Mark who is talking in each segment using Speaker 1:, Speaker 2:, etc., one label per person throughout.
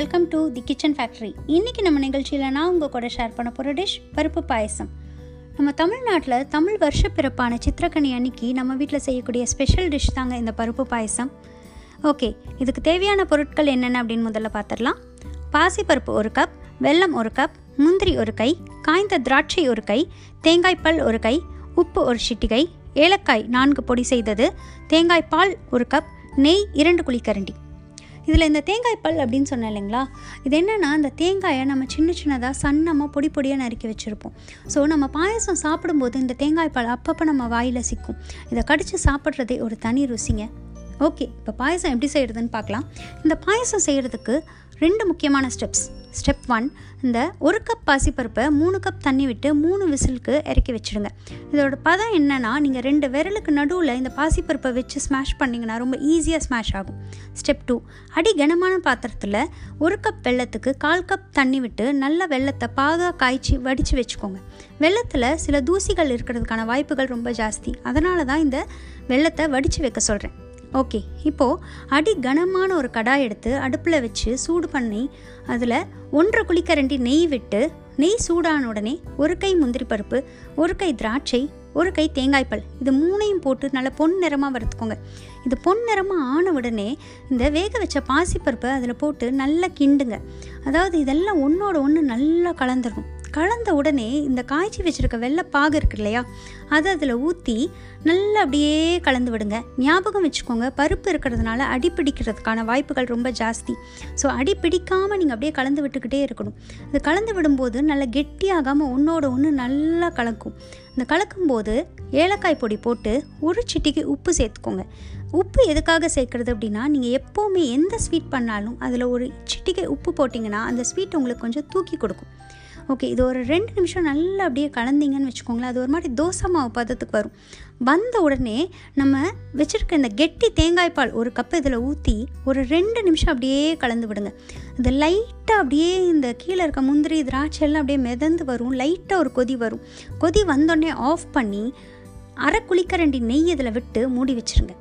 Speaker 1: Welcome to the kitchen factory இன்றைக்கி நம்ம நிகழ்ச்சியில் நான் உங்கள் கூட ஷேர் பண்ண போகிற டிஷ் பருப்பு பாயசம். நம்ம தமிழ்நாட்டில் தமிழ் வருஷ பிறப்பான சித்திரக்கனி அன்னைக்கு நம்ம வீட்டில் செய்யக்கூடிய ஸ்பெஷல் டிஷ் தாங்க இந்த பருப்பு பாயசம். ஓகே இதுக்கு தேவையான பொருட்கள் என்னென்ன அப்படின்னு முதல்ல பார்த்துடலாம் பாசிப்பருப்பு ஒரு கப் வெல்லம் ஒரு கப் முந்திரி ஒரு கை காய்ந்த திராட்சை ஒரு கை தேங்காய் பல் ஒரு கை உப்பு ஒரு சிட்டிகை ஏலக்காய் நான்கு பொடி செய்தது தேங்காய் பால் ஒரு கப் நெய் இரண்டு குழிக்கரண்டி இதில் இந்த தேங்காய் பல் அப்படின்னு சொன்னேன் இல்லைங்களா? இது என்னென்னா இந்த தேங்காயை நம்ம சின்ன சின்னதாக சன்னமாக பொடி பொடியாக நறுக்கி வச்சுருப்போம். ஸோ நம்ம பாயசம் சாப்பிடும்போது இந்த தேங்காய்பால் அப்பப்போ நம்ம வாயில் சிக்கும். இதை கடித்து சாப்பிட்றதே ஒரு தனி ருசிங்க. ஓகே இப்போ பாயசம் எப்படி செய்கிறதுன்னு பார்க்கலாம். இந்த பாயசம் செய்கிறதுக்கு ரெண்டு முக்கியமான ஸ்டெப்ஸ் ஸ்டெப் ஒன் இந்த ஒரு கப் பாசிப்பருப்பை மூணு கப் தண்ணி விட்டு மூணு விசிலுக்கு இறக்கி வச்சுடுங்க. இதோட பதம் என்னென்னா நீங்கள் ரெண்டு விரலுக்கு நடுவில் இந்த பாசிப்பருப்பை வச்சு ஸ்மாஷ் பண்ணிங்கன்னா ரொம்ப ஈஸியாக ஸ்மாஷ் ஆகும். ஸ்டெப் டூ அடி கனமான பாத்திரத்தில் ஒரு கப் வெள்ளத்துக்கு கால் கப் தண்ணி விட்டு நல்ல வெள்ளத்தை பாகாக காய்ச்சி வடித்து வச்சுக்கோங்க. வெள்ளத்தில் சில தூசிகள் இருக்கிறதுக்கான வாய்ப்புகள் ரொம்ப ஜாஸ்தி. அதனால தான் இந்த வெள்ளத்தை வடித்து வைக்க சொல்கிறேன் ஓகே இப்போது அடி கனமான ஒரு கடாய் எடுத்து அடுப்பில் வச்சு சூடு பண்ணி அதில் ஒன்றரை குழிக்கரண்டி நெய் விட்டு நெய் சூடான உடனே ஒரு கை முந்திரி பருப்பு ஒரு கை திராட்சை ஒரு கை தேங்காய்ப்பல் இது மூணையும் போட்டு நல்லா பொன் நிறமாக வறுத்துக்கோங்க. இது பொன் நிறமாக ஆன உடனே இந்த வேக வச்ச பாசிப்பருப்பை அதில் போட்டு நல்லா கிண்டுங்க. அதாவது இதெல்லாம் ஒன்றோட ஒன்று நல்லா கலந்துடணும் கலந்த உடனே இந்த காய்ச்சி வச்சுருக்க வெள்ளைப்பாகு இருக்கு இல்லையா அதை அதில் ஊற்றி நல்லா அப்படியே கலந்து விடுங்க. ஞாபகம் வச்சுக்கோங்க பருப்பு இருக்கிறதுனால அடி பிடிக்கிறதுக்கான வாய்ப்புகள் ரொம்ப ஜாஸ்தி. ஸோ அடி பிடிக்காமல் நீங்கள் அப்படியே கலந்து விட்டுக்கிட்டே இருக்கணும். இது கலந்து விடும்போது நல்லா கெட்டியாகாமல் ஒன்றோட ஒன்று நல்லா கலக்கும். இந்த கலக்கும்போது ஏலக்காய் பொடி போட்டு ஒரு சிட்டிக்கு உப்பு சேர்த்துக்கோங்க. உப்பு எதுக்காக சேர்க்குறது அப்படின்னா நீங்கள் எப்போவுமே எந்த ஸ்வீட் பண்ணாலும் அதில் ஒரு சிட்டிகை உப்பு போட்டிங்கன்னா அந்த ஸ்வீட் உங்களுக்கு கொஞ்சம் தூக்கி கொடுக்கும். ஓகே இது ஒரு ரெண்டு நிமிஷம் நல்லா அப்படியே கலந்தீங்கன்னு வச்சுக்கோங்களேன் அது ஒரு மாதிரி தோசை மாவு பதத்துக்கு வரும். வந்த உடனே நம்ம வச்சுருக்க இந்த கெட்டி தேங்காய் பால் ஒரு கப் இதில் ஊற்றி ஒரு ரெண்டு நிமிஷம் அப்படியே கலந்து விடுங்க. இது லைட்டாக அப்படியே இந்த கீழே இருக்க முந்திரி திராட்சை எல்லாம் அப்படியே மிதந்து வரும். லைட்டாக ஒரு கொதி வரும். கொதி வந்தோடனே ஆஃப் பண்ணி அரை குளிக்கரண்டி நெய் இதில் விட்டு மூடி வச்சுருங்க.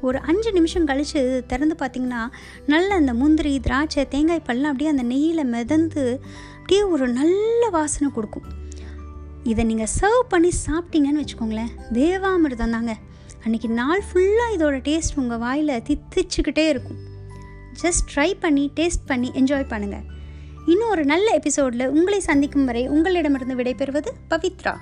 Speaker 1: ஒரு அஞ்சு நிமிஷம் கழித்து திறந்து பார்த்திங்கன்னா நல்ல அந்த முந்திரி திராட்சை தேங்காய் பல்லாம் அப்படியே அந்த நெய்யில் மிதந்து அப்படியே ஒரு நல்ல வாசனை கொடுக்கும். இதை நீங்கள் சர்வ் பண்ணி சாப்பிட்டீங்கன்னு வச்சுக்கோங்களேன் தேவாமிர்தம் தாங்க. அன்றைக்கி நாள் ஃபுல்லாக இதோட டேஸ்ட் உங்கள் வாயில் தித்திச்சுக்கிட்டே இருக்கும். ஜஸ்ட் ட்ரை பண்ணி டேஸ்ட் பண்ணி என்ஜாய் பண்ணுங்கள் இன்னும் ஒரு நல்ல எபிசோடில் உங்களை சந்திக்கும் வரை உங்களிடமிருந்து விடைபெறுவது பவித்ரா.